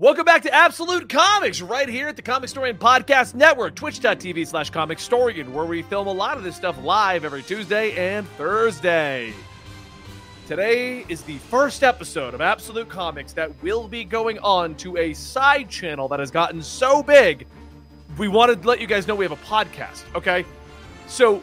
Welcome back to Absolute Comics, right here at the Comic Historian Podcast Network, twitch.tv slash comic historian, where we film a lot of this stuff live every Tuesday and Thursday. Today is the first episode of Absolute Comics that will be going on to a side channel that has gotten so big. We wanted to let you guys know we have a podcast, okay? So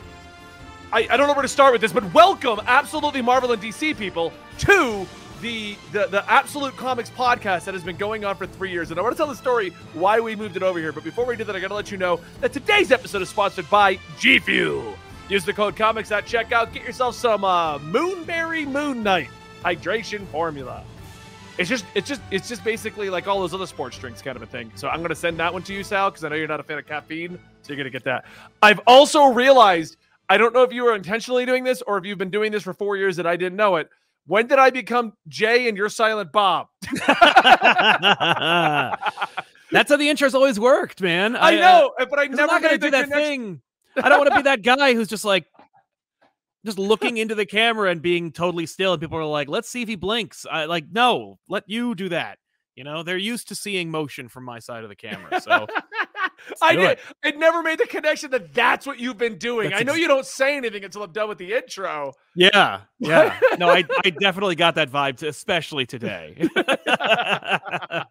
I, I don't know where to start with this, but welcome, absolutely Marvel and DC people, to the, the the Absolute Comics podcast that has been going on for three years. And I want to tell the story why we moved it over here. But before we do that, I got to let you know that today's episode is sponsored by G Fuel. Use the code comics at checkout. Get yourself some uh, Moonberry Moon Knight hydration formula. It's just it's just it's just basically like all those other sports drinks kind of a thing. So I'm gonna send that one to you, Sal, because I know you're not a fan of caffeine, so you're gonna get that. I've also realized I don't know if you were intentionally doing this or if you've been doing this for four years and I didn't know it. When did I become Jay and you're Silent Bob? That's how the intro's always worked, man. I, uh, know, but I never I'm not gonna do that connection. thing. I don't want to be that guy who's just like just looking into the camera and being totally still, and people are like, "Let's see if he blinks." I like, no, let you do that. You know, they're used to seeing motion from my side of the camera, so I did. it. I never made the connection that that's what you've been doing. That's I know ex- you don't say anything until I'm done with the intro. yeah, yeah. No, I, I definitely got that vibe, especially today.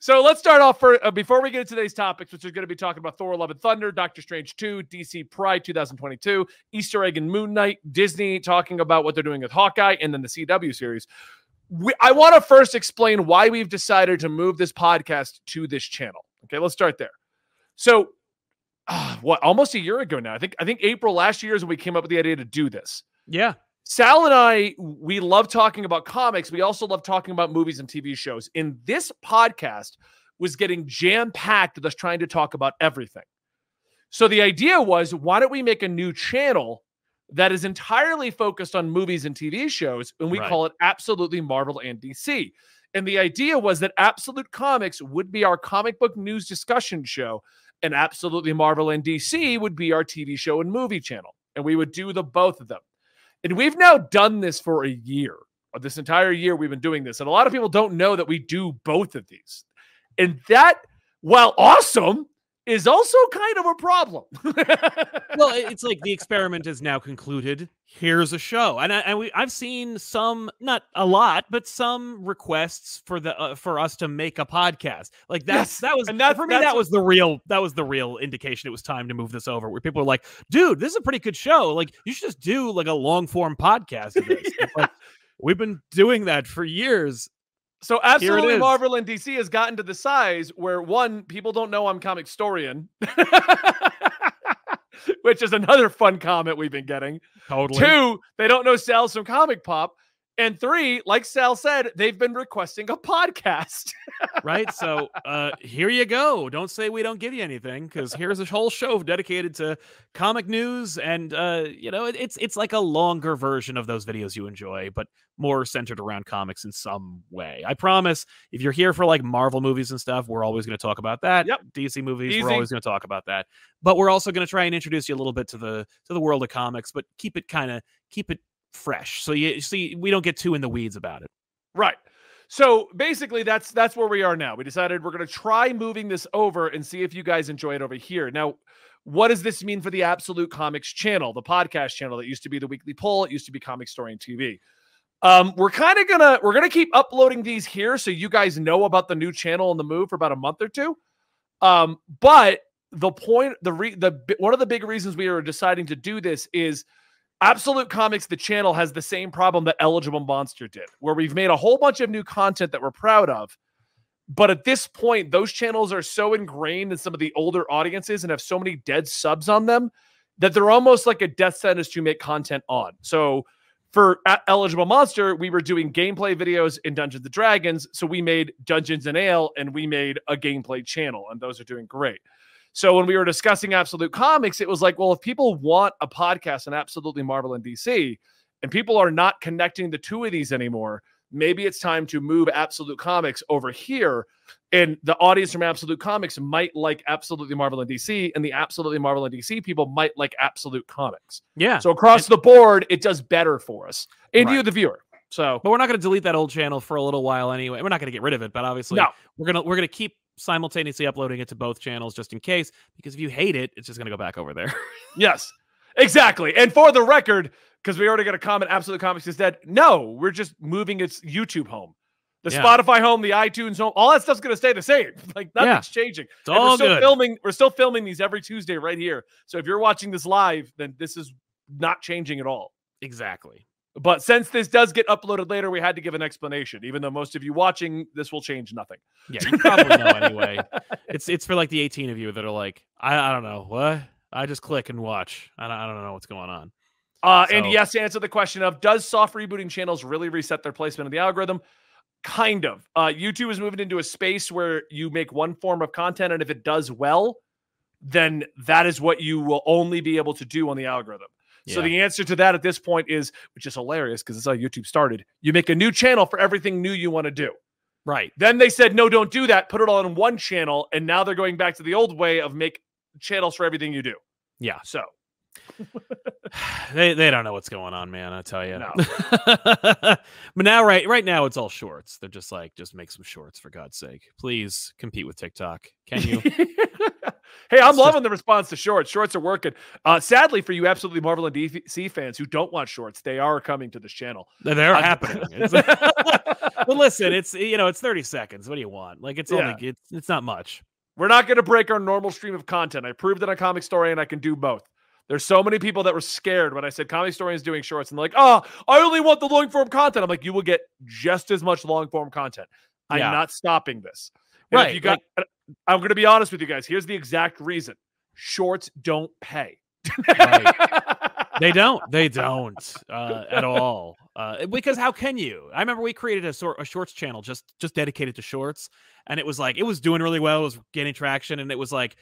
So let's start off for uh, before we get into today's topics, which is going to be talking about Thor: Love and Thunder, Doctor Strange 2, DC Pride 2022, Easter Egg and Moon Knight, Disney talking about what they're doing with Hawkeye, and then the CW series. We, I want to first explain why we've decided to move this podcast to this channel. Okay, let's start there. So, ah, what almost a year ago now? I think I think April last year is when we came up with the idea to do this. yeah, Sal and I, we love talking about comics. We also love talking about movies and TV shows. And this podcast was getting jam packed with us trying to talk about everything. So the idea was why don't we make a new channel that is entirely focused on movies and TV shows? And we Right. call it Absolutely Marvel and DC. And the idea was that Absolute Comics would be our comic book news discussion show, and Absolutely Marvel and DC would be our TV show and movie channel. And we would do the both of them. And we've now done this for a year. This entire year we've been doing this. And a lot of people don't know that we do both of these. And that, while awesome, is also kind of a problem. well, it's like the experiment is now concluded. Here's a show, and I, and we, I've seen some, not a lot, but some requests for the uh, for us to make a podcast. Like that's Yes, that was and that's- for me. That was the real that was the real indication it was time to move this over. Where people are like, "Dude, this is a pretty good show. Like you should just do like a long form podcast." Of this. It's like, We've been doing that for years. So absolutely. Marvel and DC has gotten to the size where one, people don't know I'm comic historian. Which is another fun comment we've been getting. Totally. Two, they don't know Sal's from Comic Pop. And three, like Sal said, they've been requesting a podcast. right? So uh here you go. Don't say we don't give you anything because here's a whole show dedicated to comic news, and uh, you know, it, it's it's like a longer version of those videos you enjoy, but more centered around comics in some way. I promise. If you're here for like Marvel movies and stuff, we're always going to talk about that. Yep. DC movies, Easy. we're always going to talk about that. But we're also going to try and introduce you a little bit to the to the world of comics, but keep it kind of keep it fresh, so you see we don't get too in the weeds about it. Right. So basically that's that's where we are now. We decided we're going to try moving this over and see if you guys enjoy it over here. Now, what does this mean for the Absolute Comics channel, the podcast channel that used to be the Weekly Poll, it used to be Comic Historian TV. Um, we're kind of gonna we're gonna keep uploading these here so you guys know about the new channel and the move for about a month or two. Um, but the point, the re, the one of the big reasons we are deciding to do this is Absolute Comics, the channel has the same problem that Eligible Monster did, where we've made a whole bunch of new content that we're proud of. But at this point, those channels are so ingrained in some of the older audiences and have so many dead subs on them that they're almost like a death sentence to make content on. So for uh, Eligible Monster, we were doing gameplay videos in Dungeons and Dragons. So we made Dungeons and Ale and we made a gameplay channel, and those are doing great. So when we were discussing Absolute Comics, it was like, well, if people want a podcast on Absolutely Marvel and DC, and people are not connecting the two of these anymore, maybe it's time to move Absolute Comics over here. And the audience from Absolute Comics might like Absolutely Marvel and DC, and the Absolutely Marvel and DC people might like Absolute Comics. Yeah. So across the board, it does better for us and you, the viewer. So, but we're not going to delete that old channel for a little while anyway. We're not going to get rid of it, but obviously, no. we're gonna we're gonna keep simultaneously uploading it to both channels just in case. Because if you hate it, it's just gonna go back over there. yes, exactly. And for the record, because we already got a comment, Absolute Comics is dead. No, we're just moving its YouTube home. The Yeah. Spotify home, the iTunes home, all that stuff's gonna stay the same. Like nothing's changing. It's And we're still good. filming. We're still filming these every Tuesday right here. So if you're watching this live, then this is not changing at all. exactly. But since this does get uploaded later, we had to give an explanation. Even though most of you watching this will change nothing. Yeah, you probably know anyway. It's it's for like the 18 of you that are like, I, I don't know what. I just click and watch. I don't, I don't know what's going on. Uh, and yes, to answer the question of does soft rebooting channels really reset their placement in the algorithm? Kind of. Uh, YouTube is moving into a space where you make one form of content, and if it does well, then that is what you will only be able to do on the algorithm. So the answer to that at this point is, which is hilarious because it's how YouTube started. You make a new channel for everything new you want to do. Right. Then they said, no, don't do that. Put it all in one channel. And now they're going back to the old way of make channels for everything you do. Yeah. So They they don't know what's going on, man. I tell you. No. but now, right right now, it's all shorts. They're just like, just make some shorts for God's sake. Please compete with TikTok. Can you? hey, I'm It's loving the response to shorts. Shorts are working. Uh, sadly for you, absolutely Marvel and DC fans who don't want shorts, they are coming to this channel. They're, happening. Well, listen, it's you know, it's 30 seconds. What do you want? Like, it's only it's it's not much. We're not going to break our normal stream of content. I proved it on Comic Story, and I can do both. There's so many people that were scared when I said Comedy Story is doing shorts, and they're like, "Oh, I only want the long form content." I'm like, "You will get just as much long form content. I'm Yeah. not stopping this." And if Right, you got, I'm going to be honest with you guys. Here's the exact reason: shorts don't pay. They don't. They don't uh, at all. Uh, because how can you? I remember we created a sort a shorts channel just just dedicated to shorts, and it was like it was doing really well. It was getting traction, and it was like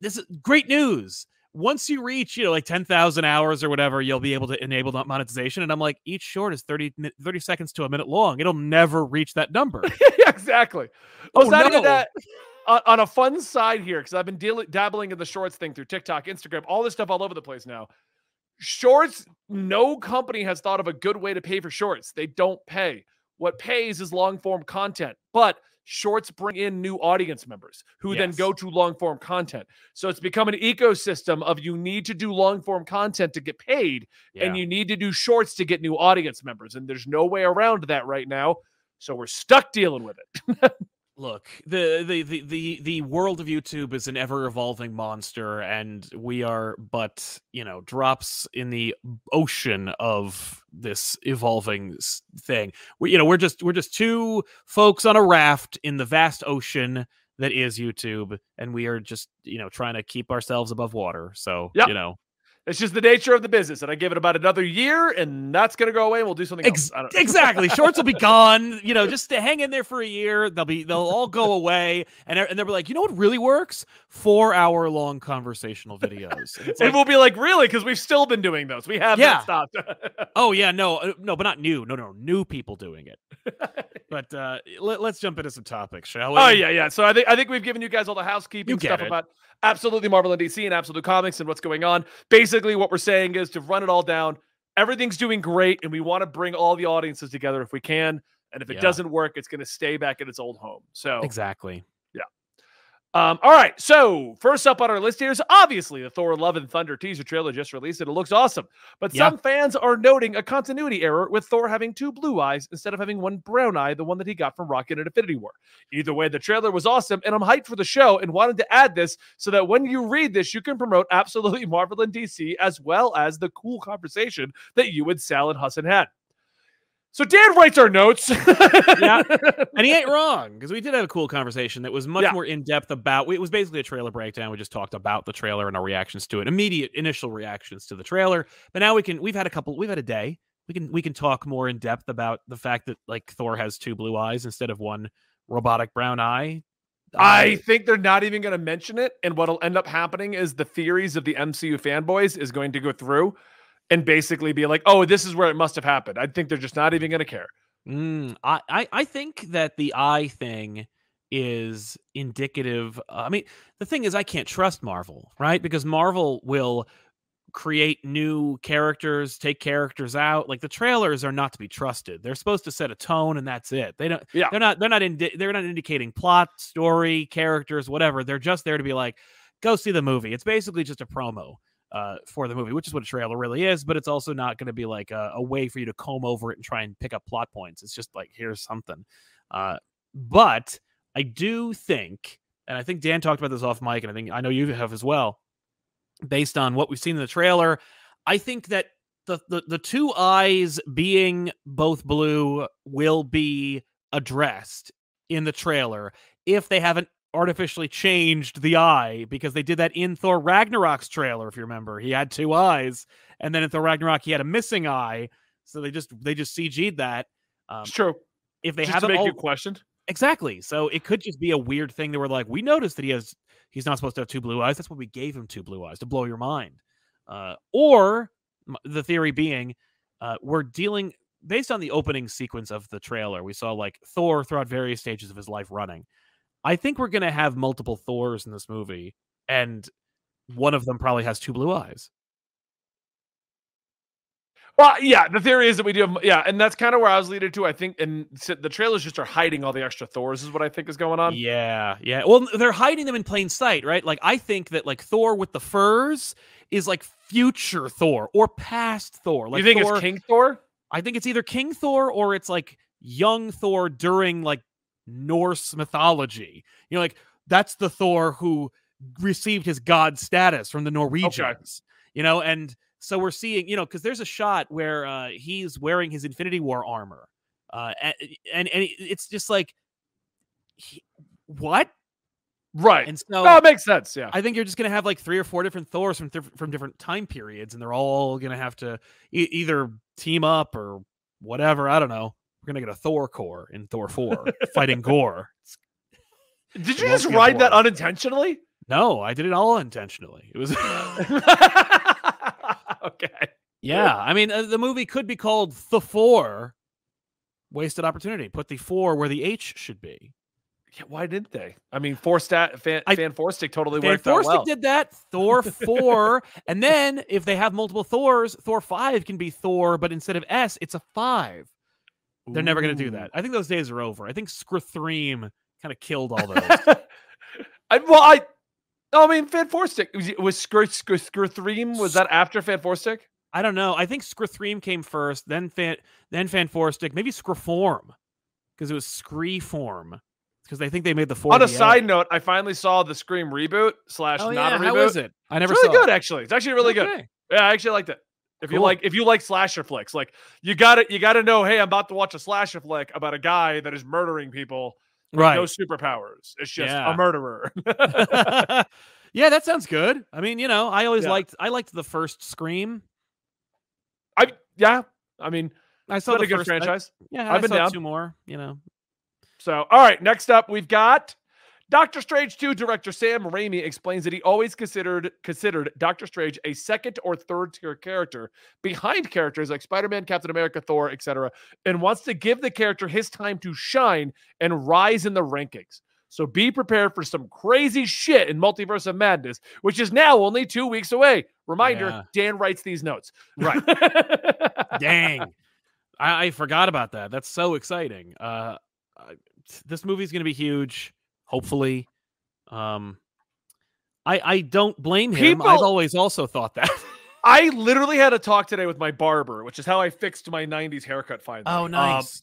this is great news. Once you reach, you know, like 10,000 hours or whatever, you'll be able to enable that monetization. And I'm like, each short is 30, 30 seconds to a minute long. It'll never reach that number. yeah, exactly. Oh, Oh, no. that. On, on a fun side here, because I've been deal- dabbling in the shorts thing through TikTok, Instagram, all this stuff all over the place now. Shorts, no company has thought of a good way to pay for shorts. They don't pay. What pays is long form content, but shorts bring in new audience members who then go to long form content. So it's become an ecosystem of you need to do long form content to get paid Yeah. and you need to do shorts to get new audience members. And there's no way around that right now. So we're stuck dealing with it. Look, the, the the the the world of YouTube is an ever evolving monster, and we are but you know drops in the ocean of this evolving thing. We you know we're just we're just two folks on a raft in the vast ocean that is YouTube, and we are just you know trying to keep ourselves above water. So Yep. you know It's just the nature of the business. And I give it about another year and that's going to go away and we'll do something Ex- exactly. Shorts will be gone. You know, just to hang in there for a year. They'll be they'll all go away, and and they'll be like, you know what really works? Four hour long conversational videos. And like, we'll be like, really? Because we've still been doing those. We have Yeah. stopped. oh yeah, no, uh, no, but not new. No, no, new people doing it. But uh, let, us jump into some topics, shall we? Oh yeah, yeah. So I think I think we've given you guys all the housekeeping stuff it. about absolutely Marvel and DC and absolute comics and what's going on. Basically, what we're saying is to run it all down. Everything's doing great, and we want to bring all the audiences together if we can. And if it Yeah. doesn't work, it's going to stay back at its old home. So exactly. Um, all right, so first up on our list here is obviously the Thor Love and Thunder teaser trailer just released, and it looks awesome. But Yeah. some fans are noting a continuity error with Thor having two blue eyes instead of having one brown eye, the one that he got from Rocket and Infinity War. Either way, the trailer was awesome, and I'm hyped for the show and wanted to add this so that when you read this, you can promote absolutely Marvel and DC as well as the cool conversation that you and Sal and Hassan had. So Dan writes our notes. Yeah. And he ain't wrong because we did have a cool conversation that was much Yeah. more in depth about. It was basically a trailer breakdown. We just talked about the trailer and our reactions to it, immediate initial reactions to the trailer. But now we can. We've had a couple. We've had a day. We can we can talk more in depth about the fact that like Thor has two blue eyes instead of one robotic brown eye. I think they're not even going to mention it. And what'll end up happening is the theories of the MCU fanboys is going to go through and basically be like, oh, this is where it must have happened. I think they're just not even going to care. Mm, I, I I think that the eye thing is indicative. I mean, the thing is, I can't trust Marvel, right? Because Marvel will create new characters, take characters out. Like the trailers are not to be trusted. They're supposed to set a tone and that's it. They don't Yeah. they're not they're not indi- they're not indicating plot, story, characters, whatever. They're just there to be like go see the movie. It's basically just a promo uh, for the movie, which is what a trailer really is, but it's also not going to be like a, a way for you to comb over it and try and pick up plot points. It's just like here's something. Uh, but I do think, and I think Dan talked about this off mic, and I think I know you have as well based on what we've seen in the trailer. I think that the, the the two eyes being both blue will be addressed in the trailer if they haven't artificially changed the eye because they did that in Thor Ragnarok's trailer if you remember. He had two eyes and then in Thor Ragnarok he had a missing eye. So they just they just CG'd that. Um, It's true. if they Just haven't make all, you question. Exactly. So it could just be a weird thing that we're like, we noticed that he has he's not supposed to have two blue eyes. That's what we gave him two blue eyes to blow your mind. Uh, or the theory being, uh, we're dealing based on the opening sequence of the trailer. We saw like Thor throughout various stages of his life running. I think we're gonna have multiple Thors in this movie, and one of them probably has two blue eyes. Well, yeah, the theory is that we do have, yeah, and that's kind of where I was leading to. I think, and the trailers just are hiding all the extra Thors, is what I think is going on. Yeah, yeah. Well, they're hiding them in plain sight, right? Like I think that like Thor with the furs is like future Thor or past Thor. Like you think Thor, it's King Thor? I think it's either King Thor or it's like young Thor during like Norse mythology. You know, like that's the Thor who received his god status from the Norwegians. You know, and so we're seeing, you know, because there's a shot where uh, he's wearing his Infinity War armor, uh, and and, and it's just like, he- what? Right. And so no, it makes sense. Yeah. I think you're just gonna have like three or four different Thors from diff- from different time periods, and they're all gonna have to e- either team up or whatever. I don't know. We're gonna get a Thor core in Thor Four fighting Gore. Did you just a write that unintentionally? No, I did it all intentionally. It was okay. yeah. I mean, uh, the movie could be called The Four. Wasted opportunity. Put the four where the H should be. Yeah, why didn't they? I mean, four stat fan, I- fan four stick totally Fan worked out Forstick well. did that. Thor four, and then if they have multiple Thors, Thor five can be Thor, but instead of S, it's a five. They're never going to do that. I think those days are over. I think Scrithream kind of killed all those. I, well, I, I mean, Fan Four Stick was, was Skr Skr Skr Was that after Fan Four Stick? I don't know. I think Scrithream came first, then Fan, then Fan Four Stick, maybe Scriform, because it was Screeform, because they think they made the four. On a side note, I finally saw the Scream reboot slash oh not yeah, a reboot. how is it? I never It's really saw good, it. actually. It's actually really good. Yeah, I actually liked it. If you like, if you like slasher flicks, like you got it, you got to know. Hey, I'm about to watch a slasher flick about a guy that is murdering people. with Right. No superpowers. It's just Yeah. a murderer. yeah, that sounds good. I mean, you know, I always Yeah. liked I liked the first Scream. I yeah. I mean, I saw the a good first, I- franchise. yeah, I've I been down. two more. You know, So, all right, next up we've got Doctor Strange 2 director Sam Raimi explains that he always considered considered Doctor Strange a second or third tier character behind characters like Spider-Man, Captain America, Thor, etc., and wants to give the character his time to shine and rise in the rankings. So be prepared for some crazy shit in Multiverse of Madness, which is now only 2 weeks away. Reminder, Yeah. Dan writes these notes. Right. Dang. I, I forgot about that. That's so exciting. Uh, uh, this movie's going to be huge. Hopefully, um, I I don't blame him. I've always also thought that. I literally had a talk today with my barber, which is how I fixed my 90s haircut finally. oh, Um, nice.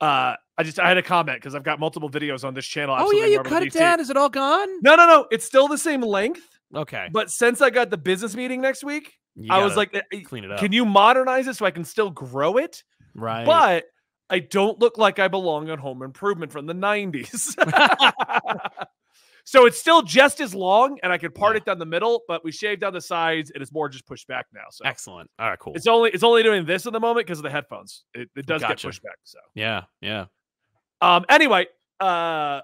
uh i just i had a comment because i've got multiple videos on this channel oh yeah, you cut it down. Is it all gone? no no no it's still the same length Okay. but since i got the business meeting next week i was like "Eh, eh, clean it up. can you modernize it so i can still grow it right. but i don't look like i belong on home improvement from the 90s so it's still just as long and i could part Yeah. it down the middle but we shaved down the sides and it's more just pushed back now so Excellent. All right. Cool. it's only it's only doing this at the moment because of the headphones it, it does Gotcha. get pushed back so yeah. Yeah. Um. Anyway, uh,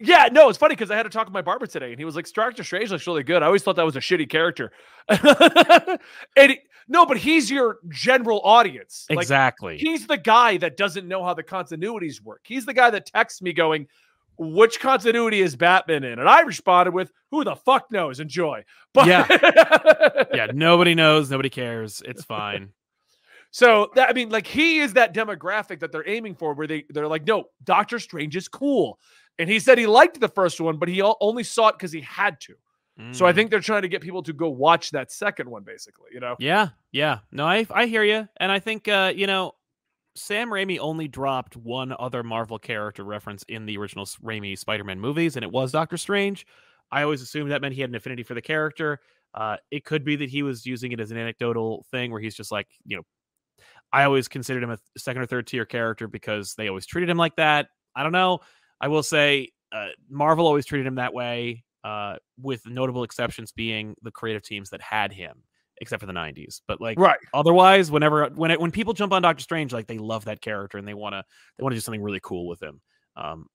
yeah, no, it's funny because I had to talk with my barber today, and he was like, "Doctor Strange looks really good." I always thought that was a shitty character. and he- no, but he's your general audience. Like, Exactly. he's the guy that doesn't know how the continuities work. He's the guy that texts me going, which continuity is Batman in? And I responded with, who the fuck knows? Enjoy. But Yeah. yeah, nobody knows, nobody cares. It's fine. So that I mean, like he is that demographic that they're aiming for, where they they're like, no, Doctor Strange is cool, and he said he liked the first one, but he only saw it because he had to. So I Mm. think they're trying to get people to go watch that second one, basically. You know, Yeah, yeah. No, I I hear you, and I think uh, you know, Sam Raimi only dropped one other Marvel character reference in the original Raimi Spider-Man movies, and it was Doctor Strange. I always assumed that meant he had an affinity for the character. Uh, it could be that he was using it as an anecdotal thing where he's just like, you know, I always considered him a second or third tier character because they always treated him like that. I don't know. I will say uh, Marvel always treated him that way, uh, with notable exceptions being the creative teams that had him, except for the '90s. But like, right? otherwise, whenever when it, when people jump on Doctor Strange, like they love that character and they want to they want to do something really cool with him. Um,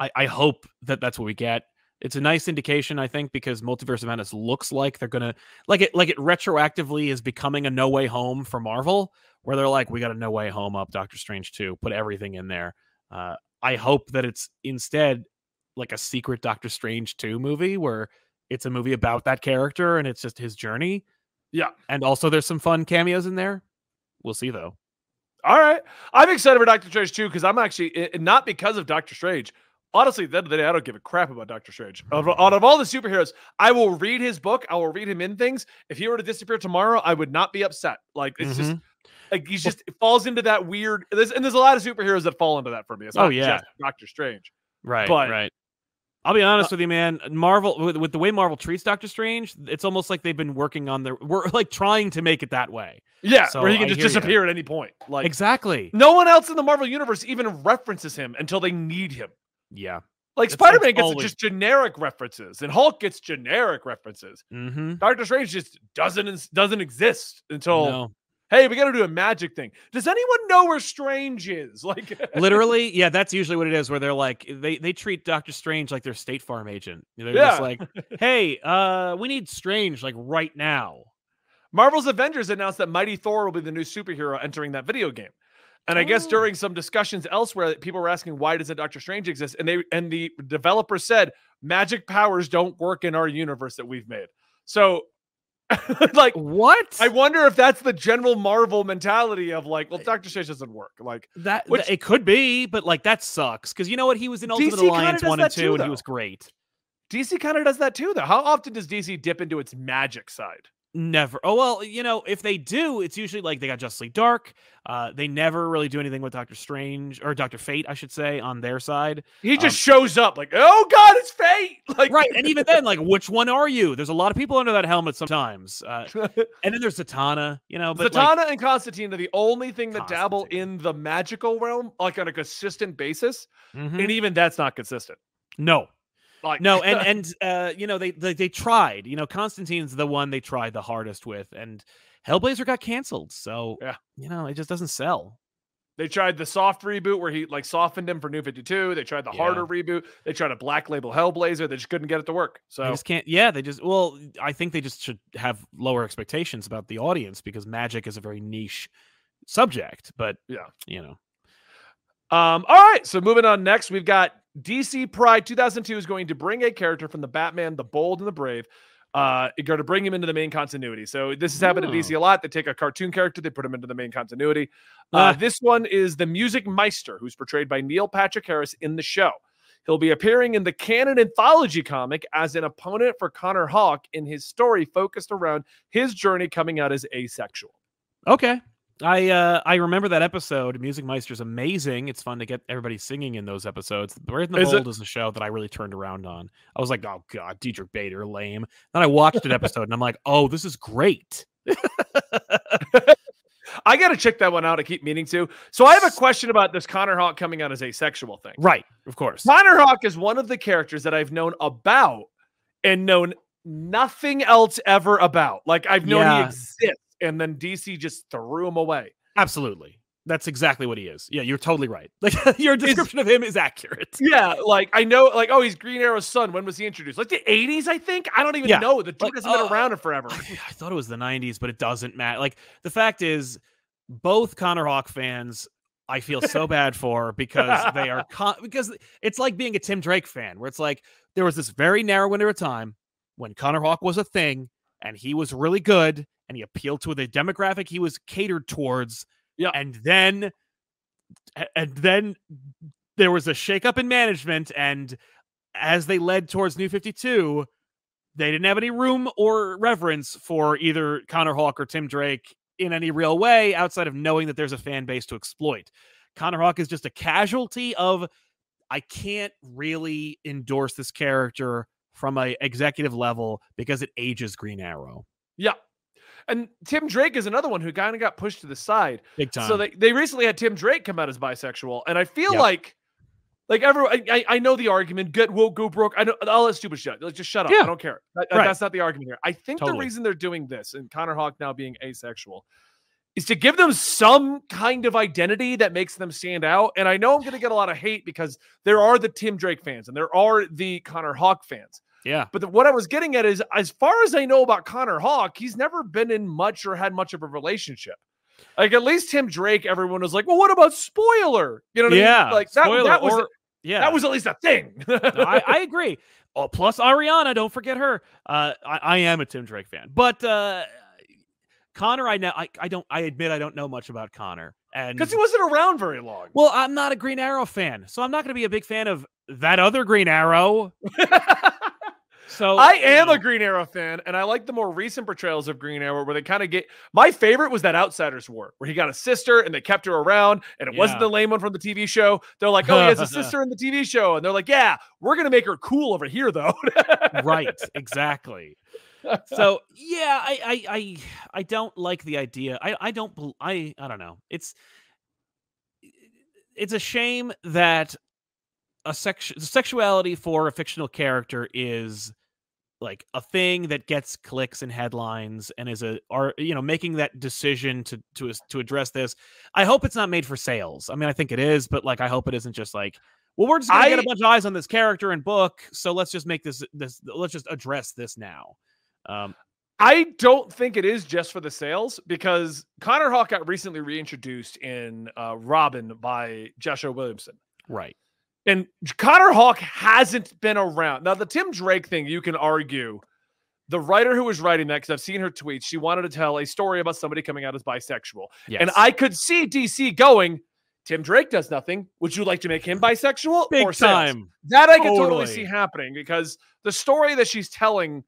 I I hope that that's what we get. It's a nice indication, I think, because Multiverse of Madness looks like they're gonna like it like it retroactively is becoming a No Way Home for Marvel, where they're like, we got a No Way Home up Doctor Strange two, put everything in there. Uh, I hope that it's instead like a secret Doctor Strange two movie where it's a movie about that character and it's just his journey. Yeah. And also there's some fun cameos in there. We'll see though. All right, I'm excited for Doctor Strange 2 because I'm actually not because of Doctor Strange. Honestly, at the end of the day, I don't give a crap about Doctor Strange. Of, out of all the superheroes, I will read his book. I will read him in things. If he were to disappear tomorrow, I would not be upset. Like it's just Mhm. Like he's just it falls into that weird. There's, and there's a lot of superheroes that fall into that for me. It's Oh, not yeah. Doctor Strange. right, but- right. I'll be honest with you, man. Marvel with, with the way Marvel treats Doctor Strange, it's almost like they've been working on their we're like trying to make it that way. Yeah, So, where he can I just disappear at any point. Like exactly. no one else in the Marvel universe even references him until they need him. Yeah. Like It's- Spider Man it's gets always- just generic references, and Hulk gets generic references. Mm-hmm. Doctor Strange just doesn't doesn't exist until No. Hey, we got to do a magic thing. Does anyone know where Strange is? Like Literally, yeah, that's usually what it is. Where they're like, they they treat Doctor Strange like their State Farm agent. They're Yeah. just like, hey, uh, we need Strange like right now. Marvel's Avengers announced that Mighty Thor will be the new superhero entering that video game. And I guess Oh. during some discussions elsewhere, people were asking why doesn't Doctor Strange exist? And they and the developer said magic powers don't work in our universe that we've made. So like What? I wonder if that's the general Marvel mentality of like, well, Doctor Strange doesn't work. Like, that which- it could be, but like that sucks because you know what? He was in Ultimate DC Alliance one and two, too, and he was great. DC kind of does that too, though. How often does DC dip into its magic side? Never. Oh well, you know, if they do, it's usually like they got Justly Dark. Uh, they never really do anything with Doctor Strange or Doctor Fate, I should say, on their side. He just shows up like, oh god, it's fate. Like, Um, Right, and even then, like, which one are you? There's a lot of people under that helmet sometimes, uh, and then there's Zatanna. You know, but Zatanna like, and Constantine are the only thing that dabble in the magical realm, like on a consistent basis, mhm. and even that's not consistent. no, Like, no, and and uh, you know, they, they they tried. You know, Constantine's the one they tried the hardest with, and Hellblazer got canceled. So Yeah. you know, it just doesn't sell. they tried the soft reboot where he like softened him for New Fifty Two. They tried the Yeah. harder reboot. They tried a black label Hellblazer. They just couldn't get it to work. They So just can't. Yeah, they just. Well, I think they just should have lower expectations about the audience because magic is a very niche subject. But Yeah. you know, Um, all right, so moving on next, we've got DC Pride 2002 is going to bring a character from the Batman, the Bold and the Brave. Uh, you're going to bring him into the main continuity. So this has happened Oh. to DC a lot. They take a cartoon character, they put him into the main continuity. Uh, Ah. this one is the Music Meister, who's portrayed by Neil Patrick Harris in the show. He'll be appearing in the canon anthology comic as an opponent for Connor Hawke in his story focused around his journey coming out as asexual. okay. I uh I remember that episode. Music Meister's amazing. It's fun to get everybody singing in those episodes. Brave in the Is it? Is a show that I really turned around on. I was like, oh god, Diedrich Bader, lame. Then I watched an episode and I'm like, oh, this is great. I got to check that one out. I keep meaning to. So I have a question about this Connor Hawke coming out as asexual thing. Right, of course. Connor Hawke is one of the characters that I've known about and known nothing else ever about. Like I've known he exists, and then DC just threw him away. Absolutely. That's exactly what he is. Yeah, you're totally right. Like your description of him is accurate. Yeah, like I know, like oh, he's Green Arrow's son. When was he introduced? Like the '80s, I think. I don't even Yeah, know. The dude like, hasn't been uh, around in forever. I, I thought it was the 90s, but it doesn't matter. Like the fact is, both Connor Hawke fans I feel so bad for because they are con- because it's like being a Tim Drake fan where it's like there was this very narrow window of time when Connor Hawke was a thing and he was really good and he appealed to the demographic he was catered towards. Yeah. And then and then there was a shakeup in management and as they led towards New 52, they didn't have any room or reverence for either Connor Hawke or Tim Drake in any real way outside of knowing that there's a fan base to exploit. Connor Hawke is just a casualty of I can't really endorse this character from a executive level because it ages Green Arrow. Yeah. And Tim Drake is another one who kind of got pushed to the side. Big time. So they, they recently had Tim Drake come out as bisexual. And I feel Yep. like like everyone I, I know the argument, get woke, go broke. I know all that stupid shit. Like just shut up. Yeah. I don't care. That- Right. That's not the argument here. I think the reason they're doing this and Connor Hawke now being asexual is to give them some kind of identity that makes them stand out. And I know I'm gonna get a lot of hate because there are the Tim Drake fans and there are the Connor Hawke fans. yeah. But the, what I was getting at is, as far as I know about Connor Hawke, he's never been in much or had much of a relationship. Like at least Tim Drake, everyone was like, "Well, what about spoiler?" You know what I Yeah. mean? Like that, Spoiler, that was or- yeah. that was at least a thing. No, I, I agree. Oh, plus Ariana, don't forget her. Uh, I, I am a Tim Drake fan, but uh, Connor, I know, I, I don't, I admit, I don't know much about Connor, and because he wasn't around very long. well, I'm not a Green Arrow fan, so I'm not going to be a big fan of that other Green Arrow. So I am a Green Arrow fan, and I like the more recent portrayals of Green Arrow where they kind of get. My favorite was that Outsiders War, where he got a sister and they kept her around, and it wasn't the lame one from the TV show. They're like, "Oh, he has a sister in the TV show," and they're like, "Yeah, we're gonna make her cool over here, though." right, exactly. So yeah, I, I, I, I don't like the idea. I, I don't, I, I don't know. It's, it's a shame that a sex sexuality for a fictional character is like a thing that gets clicks and headlines and is a are you know making that decision to to to address this i hope it's not made for sales i mean i think it is but like i hope it isn't just like well we're just gonna get a I- bunch of eyes on this character and book so let's just make this this let's just address this now um I don't think it is just for the sales because Connor Hawke got recently reintroduced in uh, Robin by Joshua Williamson. right And Connor Hawke hasn't been around. Now, the Tim Drake thing, you can argue the writer who was writing that, because I've seen her tweets, she wanted to tell a story about somebody coming out as bisexual. yes. And I could see DC going, Tim Drake does nothing. Would you like to make him bisexual? big or sales?" time That I could totally Totally. see happening because the story that she's telling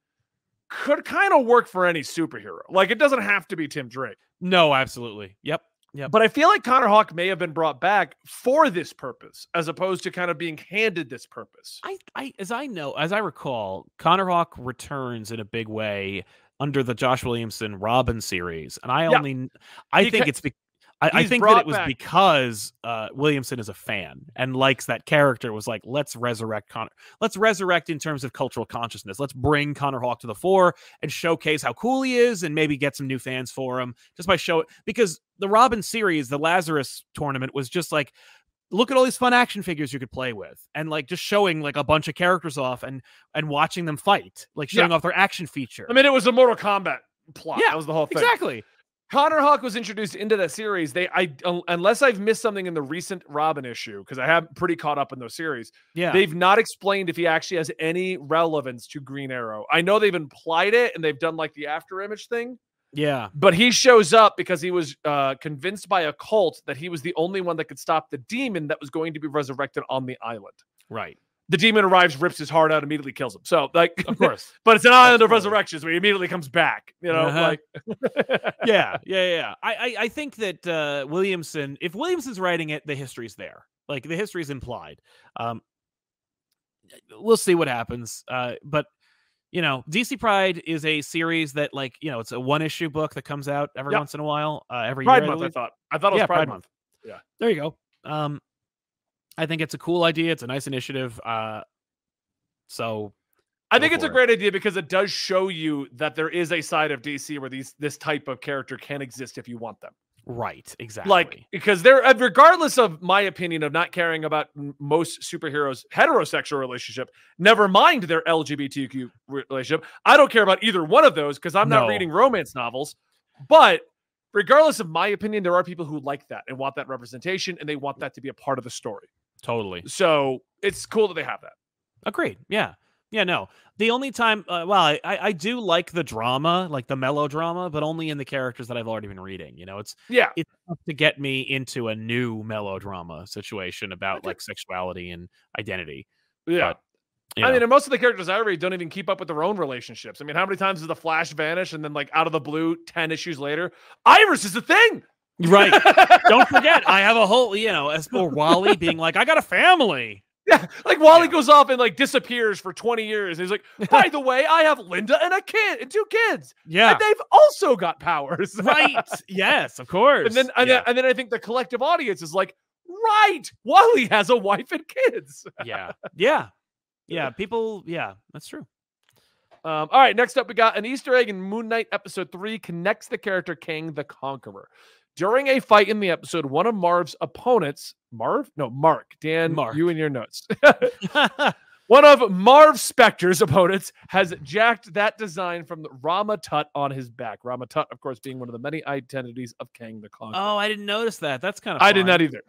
could kind of work for any superhero. Like it doesn't have to be Tim Drake. no absolutely yep Yeah. But I feel like Connor Hawke may have been brought back for this purpose as opposed to kind of being handed this purpose. I, I, as I know, as I recall, Connor Hawke returns in a big way under the Josh Williamson Robin series, and I Yeah. only, I He think ca- it's, be, I, I think that it was back- because uh, Williamson is a fan and likes that character. Was like, let's resurrect Connor, let's resurrect in terms of cultural consciousness. Let's bring Connor Hawke to the fore and showcase how cool he is, and maybe get some new fans for him just by show because the Robin series, the Lazarus tournament, was just like look at all these fun action figures you could play with and like just showing like a bunch of characters off and and watching them fight like Yeah. showing off their action feature I mean, it was a Mortal Kombat plot. Yeah, that was the whole thing. exactly Connor Hawke was introduced into that series. They, I, unless I've missed something in the recent Robin issue, because I have pretty caught up in those series. yeah They've not explained if he actually has any relevance to Green Arrow. I know they've implied it and they've done like the after image thing, yeah but he shows up because he was uh, convinced by a cult that he was the only one that could stop the demon that was going to be resurrected on the island. right The demon arrives, rips his heart out, immediately kills him. So, like, of course but it's an island of resurrections where he immediately comes back. You know, Uh-huh. like, yeah yeah yeah I, I i think that uh williamson if williamson's writing it the history's there like the history's implied um we'll see what happens uh but you know dc pride is a series that like you know it's a one issue book that comes out every Yep. once in a while uh every Pride year Month. I believe. thought. I thought it was Yeah, Pride, Pride Month. there you go um i think it's a cool idea it's a nice initiative uh so I think it's a it. great idea because it does show you that there is a side of DC where these this type of character can exist if you want them. right exactly Like because they're uh, regardless of my opinion of not caring about most superheroes heterosexual relationship, never mind their LGBTQ relationship. I don't care about either one of those because I'm not reading romance novels. But regardless of my opinion, there are people who like that and want that representation and they want that to be a part of the story. Totally. So it's cool that they have that. Agreed. Yeah. Yeah, no. The only time, uh, well, I, I do like the drama, like the melodrama, but only in the characters that I've already been reading. You know, it's Yeah. it's to get me into a new melodrama situation about Okay. like sexuality and identity. Yeah. But, you I mean, and most of the characters I read don't even keep up with their own relationships. I mean, how many times does the Flash vanish and then, like, out of the blue, 10 issues later, Iris is a thing? Right. Don't forget, I have a whole, you know, as for Wally being like, I got a family. Yeah, like Wally Yeah. goes off and like disappears for 20 years. He's like, by the way, I have Linda and a kid and two kids. Yeah. And they've also got powers. right. Yes, of course. and then and, yeah. then and then I think the collective audience is like, right, Wally has a wife and kids. yeah. Yeah. Yeah. People, yeah, that's true. Um, all right, next up, we got an Easter egg in Moon Knight episode three connects the character Kang the Conqueror. During a fight in the episode, one of Marv's opponents, Marv? No, Mark. Dan, Mark. you and your notes. One of Marv Specter's opponents has jacked that design from Rama Tut on his back. Rama Tut, of course, being one of the many identities of Kang the Conqueror. oh, I didn't notice that. That's kind of I did not either.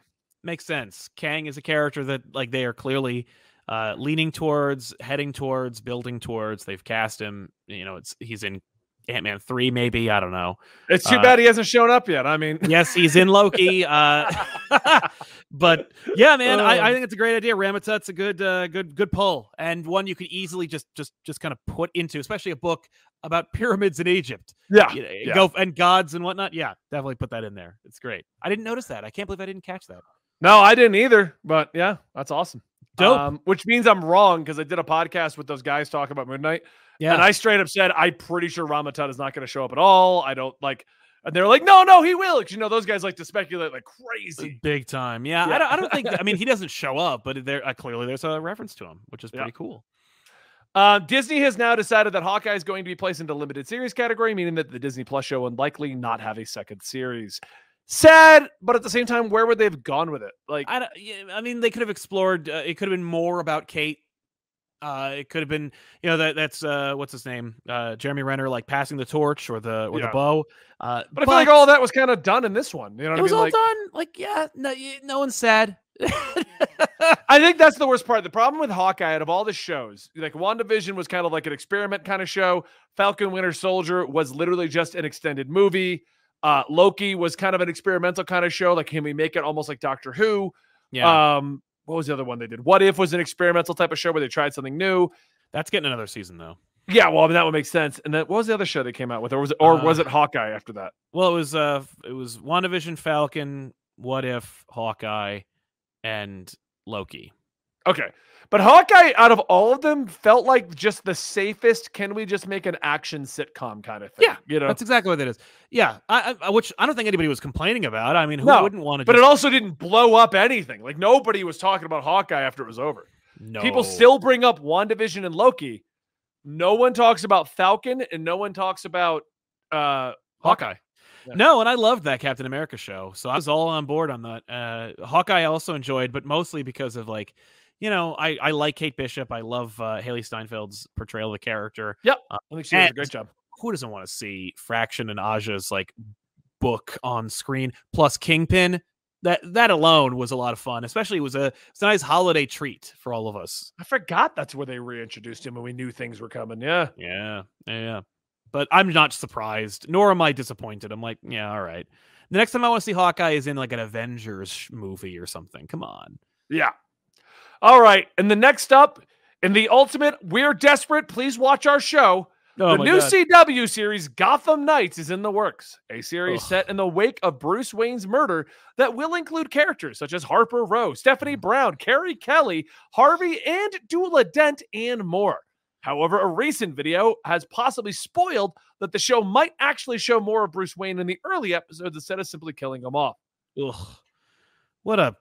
makes sense. Kang is a character that like they are clearly uh leaning towards, heading towards, building towards. They've cast him, you know, it's he's in Ant-Man 3 maybe, I don't know. It's too Uh, bad he hasn't shown up yet. I mean, Yes, he's in Loki. Uh but yeah, man, I, I Uh. think it's a great idea. Ramatut's a good uh good good pull and one you could easily just just just kind of put into, especially a book about pyramids in Egypt. yeah. You know, yeah. Go and gods and whatnot. Yeah, definitely put that in there. It's great. I didn't notice that. I can't believe I didn't catch that. No, I didn't either. But yeah, that's awesome. Dope. Um, which means I'm wrong because I did a podcast with those guys talking about Moon Knight. Yeah. And I straight up said, I'm pretty sure Rama Tut is not going to show up at all. I don't like, and they're like, no, no, he will. Cause you know, those guys like to speculate like crazy. Big time. Yeah, Yeah. I, don't, I don't think. I mean, he doesn't show up, but there uh, clearly there's a reference to him, which is Yeah. pretty cool. Uh, Disney has now decided that Hawkeye is going to be placed into limited series category, meaning that the Disney Plus show will likely not have a second series. Sad, but at the same time, where would they have gone with it? Like, I, don't, I mean, they could have explored. Uh, it could have been more about Kate. Uh, it could have been, you know, that that's uh, what's his name, uh, Jeremy Renner, like passing the torch or the or Yeah. the bow. Uh, but I feel like all that was kind of done in this one. You know it I was mean? all Like, done. Like, yeah, no, no one's sad. I think that's the worst part. The problem with Hawkeye, out of all the shows, like WandaVision was kind of like an experiment kind of show. Falcon Winter Soldier was literally just an extended movie. Uh, Loki was kind of an experimental kind of show. Like, can we make it almost like Doctor Who? yeah, Um, what was the other one they did? What If was an experimental type of show where they tried something new. that's getting another season though. Yeah, well, I mean, that would make sense. And then what was the other show they came out with, or was it, or was Uh, it Hawkeye after that? Well, it was uh, it was WandaVision, Falcon, What If, Hawkeye, and Loki. Okay, but Hawkeye, out of all of them, felt like just the safest. Can we just make an action sitcom kind of thing? Yeah, you know. That's exactly what it is. Yeah, I, I which I don't think anybody was complaining about. I mean, who No, wouldn't want to? But it also didn't blow up anything. Like nobody was talking about Hawkeye after it was over. no. People still bring up WandaVision and Loki. No one talks about Falcon and no one talks about uh Hawkeye. Yeah. No, and I loved that Captain America show, so I was all on board on that. Uh, Hawkeye I also enjoyed, but mostly because of like, you know, I I like Kate Bishop. I love uh, Hailee Steinfeld's portrayal of the character. I think she does a great job. Who doesn't want to see Fraction and Aja's like book on screen plus Kingpin? That that alone was a lot of fun. Especially it was a it's a nice holiday treat for all of us. I forgot that's where they reintroduced him and we knew things were coming. Yeah, yeah, yeah. But I'm not surprised, nor am I disappointed. I'm like, yeah, all right. The next time I want to see Hawkeye is in like an Avengers movie or something. Come on. Yeah. All right. And the next up in the ultimate, we're desperate. Please watch our show. Oh the new God. CW series Gotham Knights is in the works, a series Ugh. set in the wake of Bruce Wayne's murder that will include characters such as Harper Row, Stephanie Mm. Brown, Carrie Kelly, Harvey, and Duela Dent, and more. However, a recent video has possibly spoiled that the show might actually show more of Bruce Wayne in the early episodes instead of simply killing him off. Ugh. What a.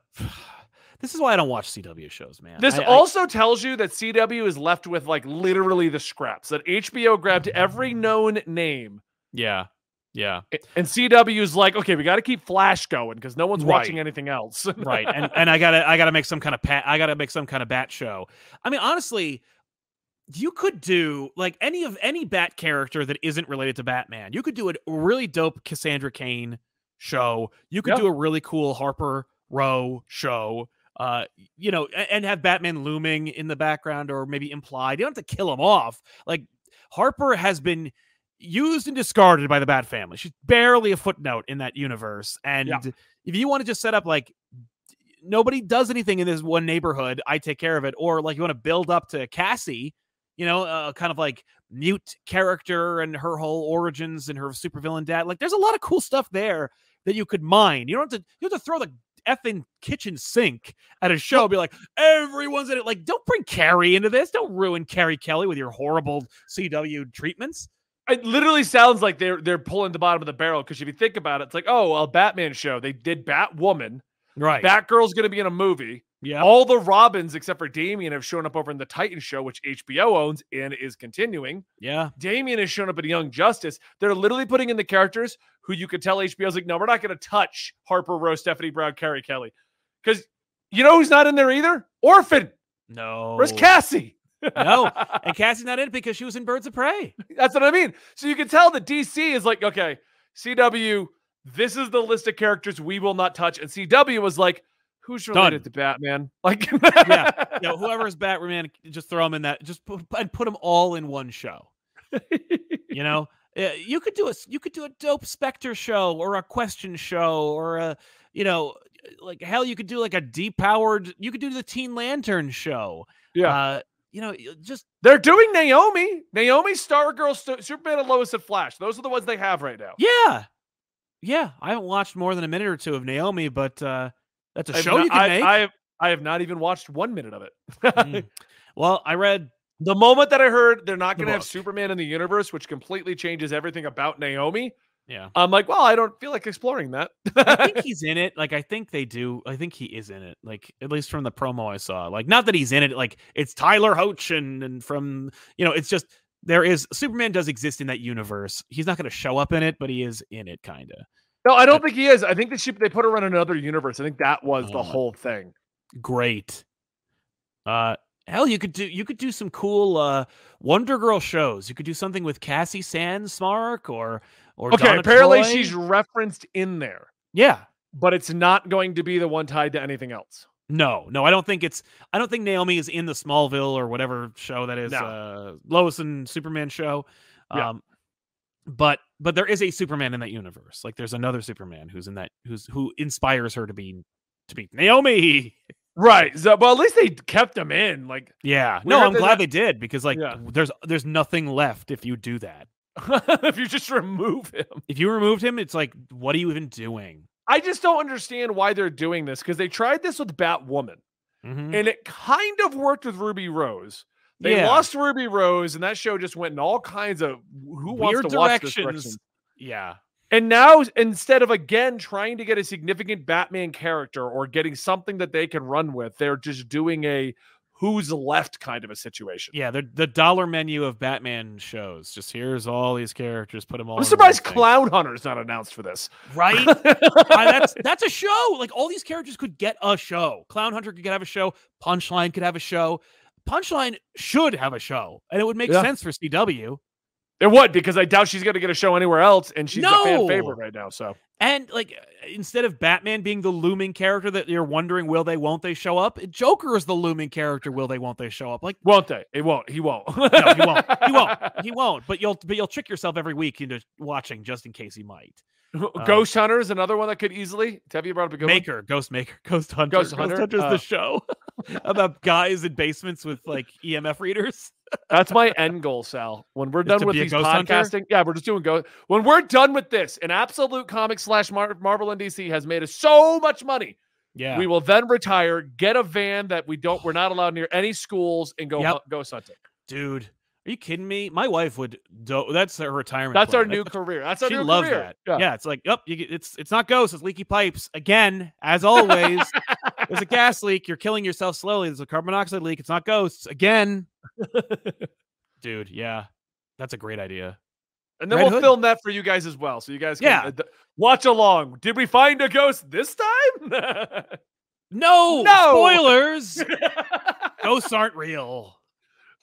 This is why I don't watch CW shows, man. This I- I- also tells you that CW is left with like literally the scraps that HBO grabbed every known name yeah, yeah, And CW is like, okay, we got to keep Flash going because no one's Right. watching anything else. right. And and I gotta I gotta make some kind of pat. I gotta make some kind of bat show. I mean, honestly, you could do like any of any bat character that isn't related to Batman. You could do a really dope Cassandra Cain show. You could Yeah. do a really cool Harper Row show. Uh, you know, and have Batman looming in the background or maybe implied. You don't have to kill him off. Like Harper has been used and discarded by the Bat family. She's barely a footnote in that universe. And Yeah. if you want to just set up like nobody does anything in this one neighborhood, I take care of it, or like you want to build up to Cassie, you know, uh, kind of like mute character and her whole origins and her supervillain dad. Like, there's a lot of cool stuff there that you could mine. You don't have to. You have to throw the effing kitchen sink at a show. Be like, everyone's in it. Like, don't bring Carrie into this. Don't ruin Carrie Kelly with your horrible CW treatments. It literally sounds like they're they're pulling the bottom of the barrel because if you think about it, it's like, oh, well, Batman show. They did Batwoman. Right. Batgirl's going to be in a movie. Yeah. All the Robins except for Damian have shown up over in the Titan show, which HBO owns and is continuing. yeah. Damian has shown up in Young Justice. They're literally putting in the characters who you could tell HBO's like, no, we're not going to touch Harper Row, Stephanie Brown, Carrie Kelly. Because you know who's not in there either? Orphan. No. Where's Cassie? no. And Cassie's not in it because she was in Birds of Prey. That's what I mean. So you can tell that DC is like, okay, CW, this is the list of characters we will not touch. And CW was like, who's related to Batman? Like, Yeah. Know, whoever's Batman, just throw them in that. Just put and put them all in one show. You know, Uh, you could do a you could do a dope Spectre show or a question show or a you know like hell you could do like a depowered you could do the Teen Lantern show. Yeah. Uh, you know, just They're doing Naomi. Naomi, Stargirl, St- Superman, and Lois and Flash. Those are the ones they have right now. yeah, yeah. I haven't watched more than a minute or two of Naomi, but uh, that's a I've show not- you can I, make. I have, I have not even watched one minute of it. Mm. Well, I read The moment that I heard they're not going to have. Superman in the universe, which completely changes everything about Naomi, yeah. I'm like, well, I don't feel like exploring that. I think he's in it. Like I think they do. I think he is in it. Like at least from the promo I saw. Like not that he's in it. Like it's Tyler Hoach and and from you know it's just there is Superman does exist in that universe. He's not going to show up in it, but he is in it, kind of. No, I don't think he is. I think that she, they put her in another universe. I think that was the Oh. whole thing. Great. Uh, hell, you could do you could do some cool uh Wonder Girl shows. You could do something with Cassie Sandsmark or or Okay, Donna apparently Troy. she's referenced in there, yeah. but it's not going to be the one tied to anything else. No, no, I don't think it's. I don't think Naomi is in the Smallville or whatever show that is. No. Uh, Lois and Superman show. Yeah. Um, but but there is a Superman in that universe. Like there's another Superman who's in that who's who inspires her to be to be Naomi. Right. So, but at least they kept them in. Like, Yeah. No, I'm glad they did because like Yeah. there's there's nothing left if you do that. if you just remove him. If you removed him, it's like what are you even doing? I just don't understand why they're doing this because they tried this with Batwoman Mhm. and it kind of worked with Ruby Rose. They Yeah. lost Ruby Rose and that show just went in all kinds of who wants Weird to watch this directions. direction. Yeah. And now instead of again trying to get a significant Batman character or getting something that they can run with, they're just doing a who's left kind of a situation. Yeah, the the dollar menu of Batman shows. Just here's all these characters, put them all. I'm surprised. Clown Hunter's not announced for this. right? Uh, that's that's a show. Like all these characters could get a show. Clown Hunter could have a show. Punchline could have a show. Punchline should have a show, and it would make Yeah. sense for CW. It would because I doubt she's going to get a show anywhere else, and she's a fan favorite right now. So And like uh, instead of Batman being the looming character that you're wondering will they won't they show up, Joker is the looming character. Will they won't they show up? Like won't they? It won't. He won't. no, he won't. He won't. He won't. But you'll but you'll trick yourself every week into watching just in case he might. Ghost Hunter is another one that could easily. Have you brought up a good one? Maker, Ghost Maker, Ghost Hunter. Ghost Ghost, Hunter, Hunter's uh, the show about guys in basements with like EMF readers. That's my end goal, Sal. When we're done with these ghost hunter? podcasting, yeah, we're just doing ghost. When we're done with this, an absolute comic slash Mar- Marvel and DC has made us so much money. Yeah. We will then retire, get a van that we don't, we're not allowed near any schools, and go Yep. ghost hunting. Dude, are you kidding me? My wife would do- that's her retirement. That's our plan. new career. That's our She new career. that. Yeah. it's like, up, you it's it's not ghosts, it's leaky pipes. Again, as always, there's a gas leak. You're killing yourself slowly. There's a carbon monoxide leak. It's not ghosts. Again. Dude, yeah. That's a great idea. And then Red we'll Hood. film that for you guys as well, so you guys can Yeah. uh, d- watch along. Did we find a ghost this time? No, No! spoilers. ghosts aren't real.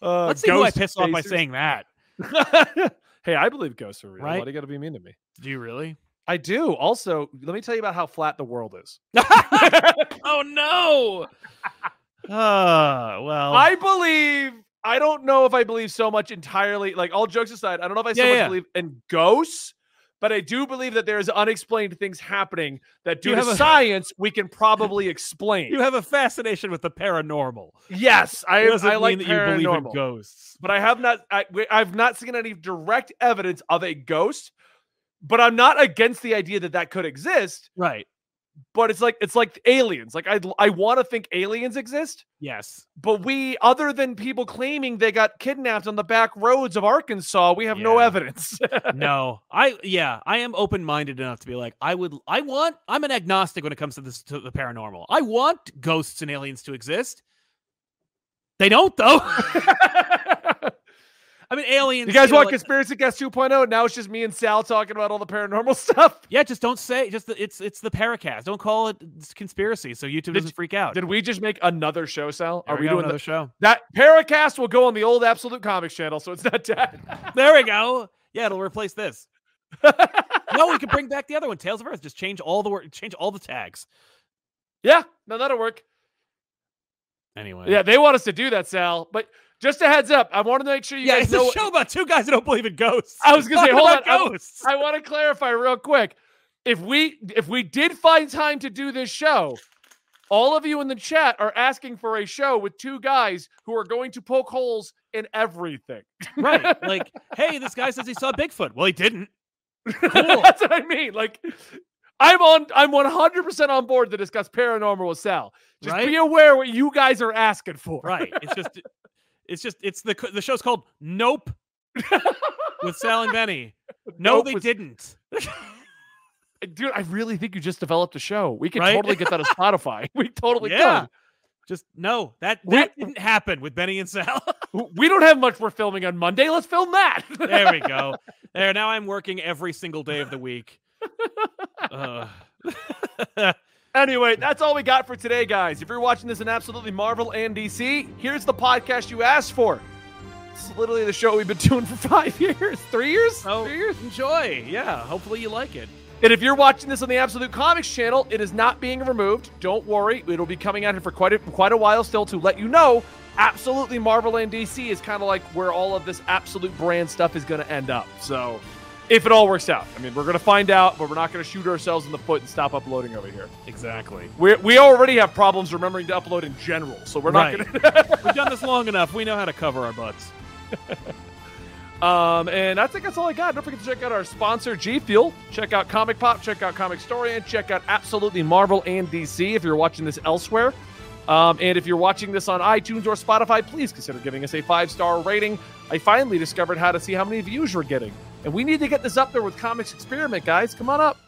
Uh, Let's see who I pissed off by saying that. hey, I believe ghosts are real. Right? Why do you got to be mean to me? Do you really? I do. Also, let me tell you about how flat the world is. oh no. Uh, well, I believe. I don't know if I believe so much entirely. Like all jokes aside, I don't know if I so Yeah, much yeah. believe in ghosts, but I do believe that there is unexplained things happening that, due You to have a- science, we can probably explain. you have a fascination with the paranormal. yes, I, It doesn't I like mean that you believe in ghosts. but I have not. I, I've not seen any direct evidence of a ghost. But I'm not against the idea that that could exist. Right. But it's like it's like aliens. Like I I want to think aliens exist. Yes. But we, other than people claiming they got kidnapped on the back roads of Arkansas, we have no evidence. no. I yeah, I am open-minded enough to be like, I would I want I'm an agnostic when it comes to this to the paranormal. I want ghosts and aliens to exist. They don't though. Aliens. you guys know, want like- Conspiracy Cast 2.0? Now it's just me and Sal talking about all the paranormal stuff. Yeah, just don't say just the, it's it's the Paracast. Don't call it conspiracy so YouTube doesn't freak out. Did we just make another show, Sal? There Are we go, doing another the, show? that? Paracast will go on the old Absolute Comics channel, so it's not dead. There we go. Yeah, it'll replace this. no, we can bring back the other one, Tales of Earth. Just change all the word, change all the tags. yeah, no, that'll work. Anyway, Yeah, they want us to do that, Sal. But just a heads up, I wanted to make sure you yeah, guys it's know. a show about two guys that don't believe in ghosts. I was gonna say, hold on, ghosts. I want to clarify real quick. If we if we did find time to do this show, all of you in the chat are asking for a show with two guys who are going to poke holes in everything. right? Like, hey, this guy says he saw Bigfoot. Well, he didn't. That's what I mean. Like I'm on I'm 100% on board to discuss paranormal with Sal. Just Right? be aware what you guys are asking for. Right? It's just, it's just, it's the the show's called Nope with Sal and Benny. No, Nope they was- didn't. Dude, I really think you just developed a show. We can Right? totally get that on Spotify. We totally Yeah. could. Just no, that We- that didn't happen with Benny and Sal. We don't have much we're filming on Monday. Let's film that. there we go. There. Now I'm working every single day of the week. Uh, Anyway, that's all we got for today, guys. If you're watching this in absolutely Marvel and DC, here's the podcast you asked for. It's literally the show we've been doing for five years, three years, so three years. enjoy. Yeah. Hopefully you like it. And if you're watching this on the Absolute Comics channel, it is not being removed. Don't worry, it'll be coming out here for quite a, quite a while still to let you know. Absolutely, Marvel and DC is kind of like where all of this absolute brand stuff is going to end up. So, if it all works out, I mean, we're going to find out, but we're not going to shoot ourselves in the foot and stop uploading over here. Exactly. We we already have problems remembering to upload in general, so we're not Right. going to. We've done this long enough. We know how to cover our butts. Um, and I think that's all I got. Don't forget to check out our sponsor, G Fuel. Check out Comic Pop, check out Comic Story, and check out Absolutely Marvel and DC if you're watching this elsewhere. Um, and if you're watching this on iTunes or Spotify, please consider giving us a five star rating. I finally discovered how to see how many views we're getting. And we need to get this up there with Comics Experiment, guys. Come on up.